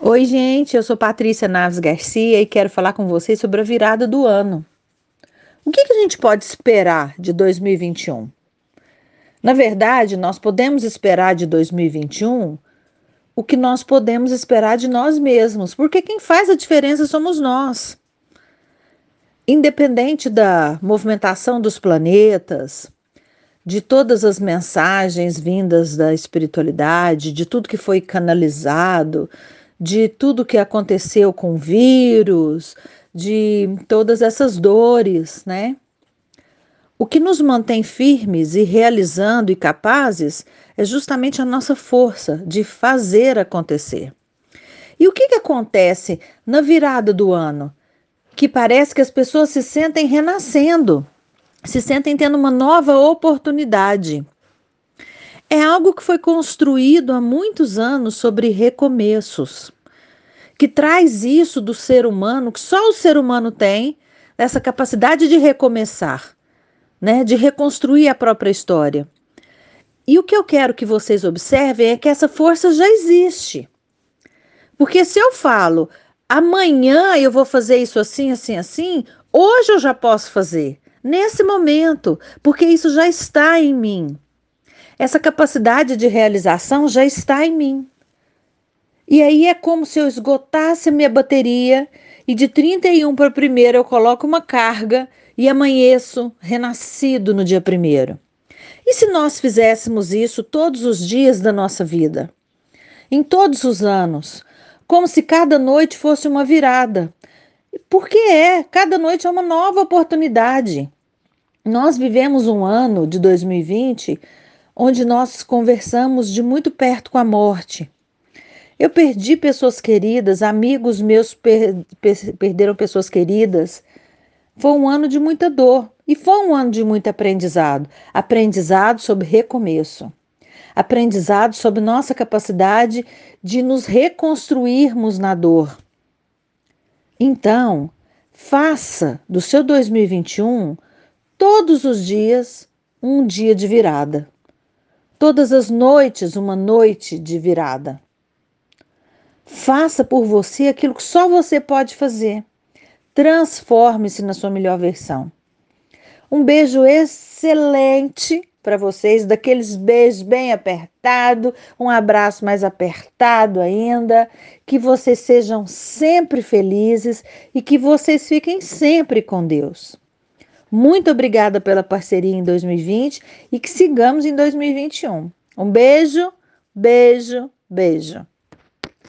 Oi, gente, eu sou Patrícia Naves Garcia e quero falar com vocês sobre a virada do ano. O que, que a gente pode esperar de 2021? Na verdade, nós podemos esperar de 2021 o que nós podemos esperar de nós mesmos, porque quem faz a diferença somos nós. Independente da movimentação dos planetas, de todas as mensagens vindas da espiritualidade, de tudo que foi canalizado, de tudo que aconteceu com o vírus, de todas essas dores, né? O que nos mantém firmes e realizando e capazes é justamente a nossa força de fazer acontecer. E o que, que acontece na virada do ano? Que parece que as pessoas se sentem renascendo, se sentem tendo uma nova oportunidade. É algo que foi construído há muitos anos sobre recomeços, que traz isso do ser humano, que só o ser humano tem, essa capacidade de recomeçar, né, de reconstruir a própria história. E o que eu quero que vocês observem é que essa força já existe. Porque se eu falo, amanhã eu vou fazer isso assim, assim, assim, hoje eu já posso fazer, nesse momento, porque isso já está em mim. Essa capacidade de realização já está em mim. E aí é como se eu esgotasse a minha bateria e de 31 para primeiro eu coloco uma carga e amanheço renascido no dia primeiro. E se nós fizéssemos isso todos os dias da nossa vida? Em todos os anos, como se cada noite fosse uma virada. Porque é, cada noite é uma nova oportunidade. Nós vivemos um ano de 2020 onde nós conversamos de muito perto com a morte. Eu perdi pessoas queridas, amigos meus per per perderam pessoas queridas. Foi um ano de muita dor e foi um ano de muito aprendizado aprendizado sobre recomeço, aprendizado sobre nossa capacidade de nos reconstruirmos na dor. Então, faça do seu 2021 todos os dias um dia de virada. Todas as noites, uma noite de virada. Faça por você aquilo que só você pode fazer. Transforme-se na sua melhor versão. Um beijo excelente para vocês, daqueles beijos bem apertado, um abraço mais apertado ainda, que vocês sejam sempre felizes e que vocês fiquem sempre com Deus. Muito obrigada pela parceria em 2020 e que sigamos em 2021. Um beijo, beijo, beijo.